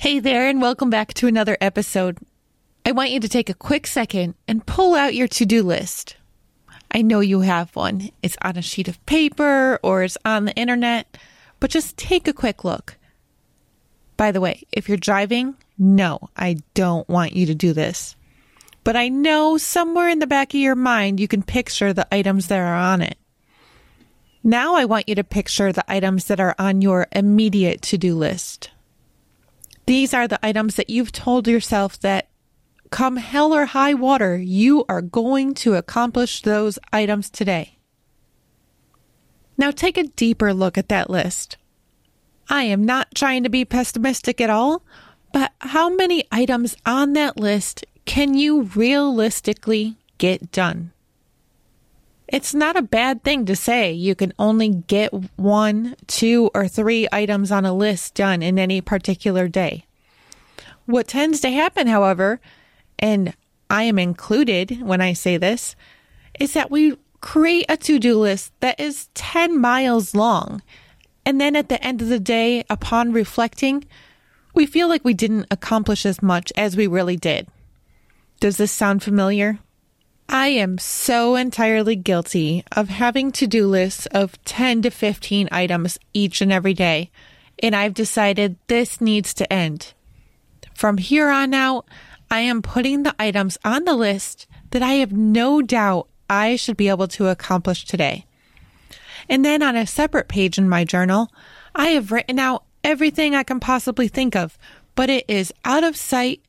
Hey there, and welcome back to another episode. I want you to take a quick second and pull out your to do list. I know you have one. It's on a sheet of paper or it's on the internet, but just take a quick look. By the way, if you're driving, no, I don't want you to do this. But I know somewhere in the back of your mind you can picture the items that are on it. Now I want you to picture the items that are on your immediate to do list. These are the items that you've told yourself that come hell or high water, you are going to accomplish those items today. Now take a deeper look at that list. I am not trying to be pessimistic at all, but how many items on that list can you realistically get done? It's not a bad thing to say you can only get one, two, or three items on a list done in any particular day. What tends to happen, however, and I am included when I say this, is that we create a to do list that is 10 miles long. And then at the end of the day, upon reflecting, we feel like we didn't accomplish as much as we really did. Does this sound familiar? I am so entirely guilty of having to do lists of 10 to 15 items each and every day, and I've decided this needs to end. From here on out, I am putting the items on the list that I have no doubt I should be able to accomplish today. And then on a separate page in my journal, I have written out everything I can possibly think of, but it is out of sight,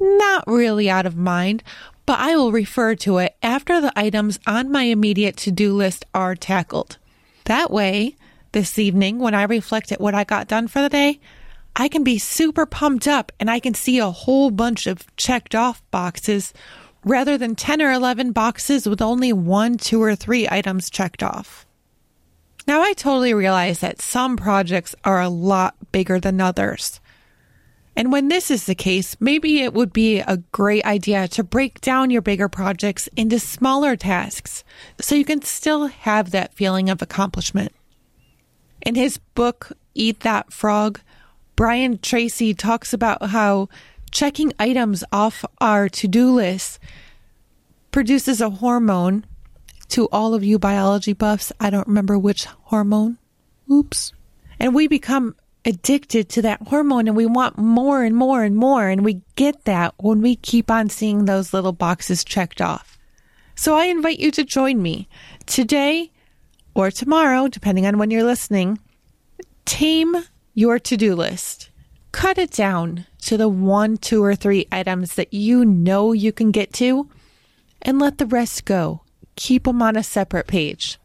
not really out of mind, but I will refer to it after the items on my immediate to do list are tackled. That way, this evening, when I reflect at what I got done for the day, I can be super pumped up and I can see a whole bunch of checked off boxes rather than 10 or 11 boxes with only one, two, or three items checked off. Now, I totally realize that some projects are a lot bigger than others. And when this is the case, maybe it would be a great idea to break down your bigger projects into smaller tasks so you can still have that feeling of accomplishment. In his book, Eat That Frog, Brian Tracy talks about how checking items off our to do list produces a hormone. To all of you biology buffs, I don't remember which hormone. Oops. And we become addicted to that hormone and we want more and more and more. And we get that when we keep on seeing those little boxes checked off. So I invite you to join me today or tomorrow, depending on when you're listening. Tame your to do list. Cut it down to the one, two, or three items that you know you can get to and let the rest go. Keep them on a separate page.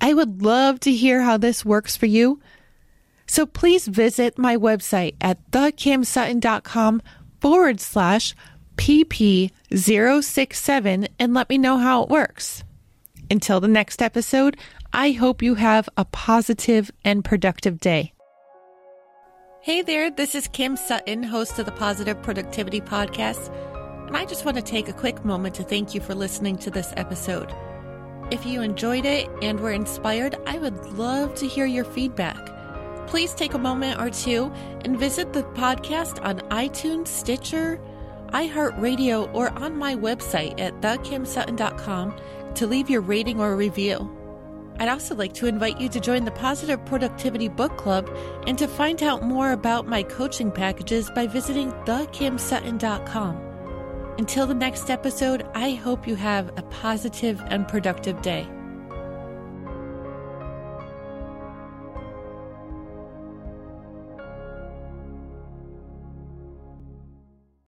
I would love to hear how this works for you. So please visit my website at thekimsutton.com forward slash PP067 and let me know how it works. Until the next episode, I hope you have a positive and productive day. Hey there, this is Kim Sutton, host of the Positive Productivity Podcast, and I just want to take a quick moment to thank you for listening to this episode. If you enjoyed it and were inspired, I would love to hear your feedback please take a moment or two and visit the podcast on iTunes, Stitcher, iHeartRadio, or on my website at thekimsutton.com to leave your rating or review. I'd also like to invite you to join the Positive Productivity Book Club and to find out more about my coaching packages by visiting thekimsutton.com. Until the next episode, I hope you have a positive and productive day.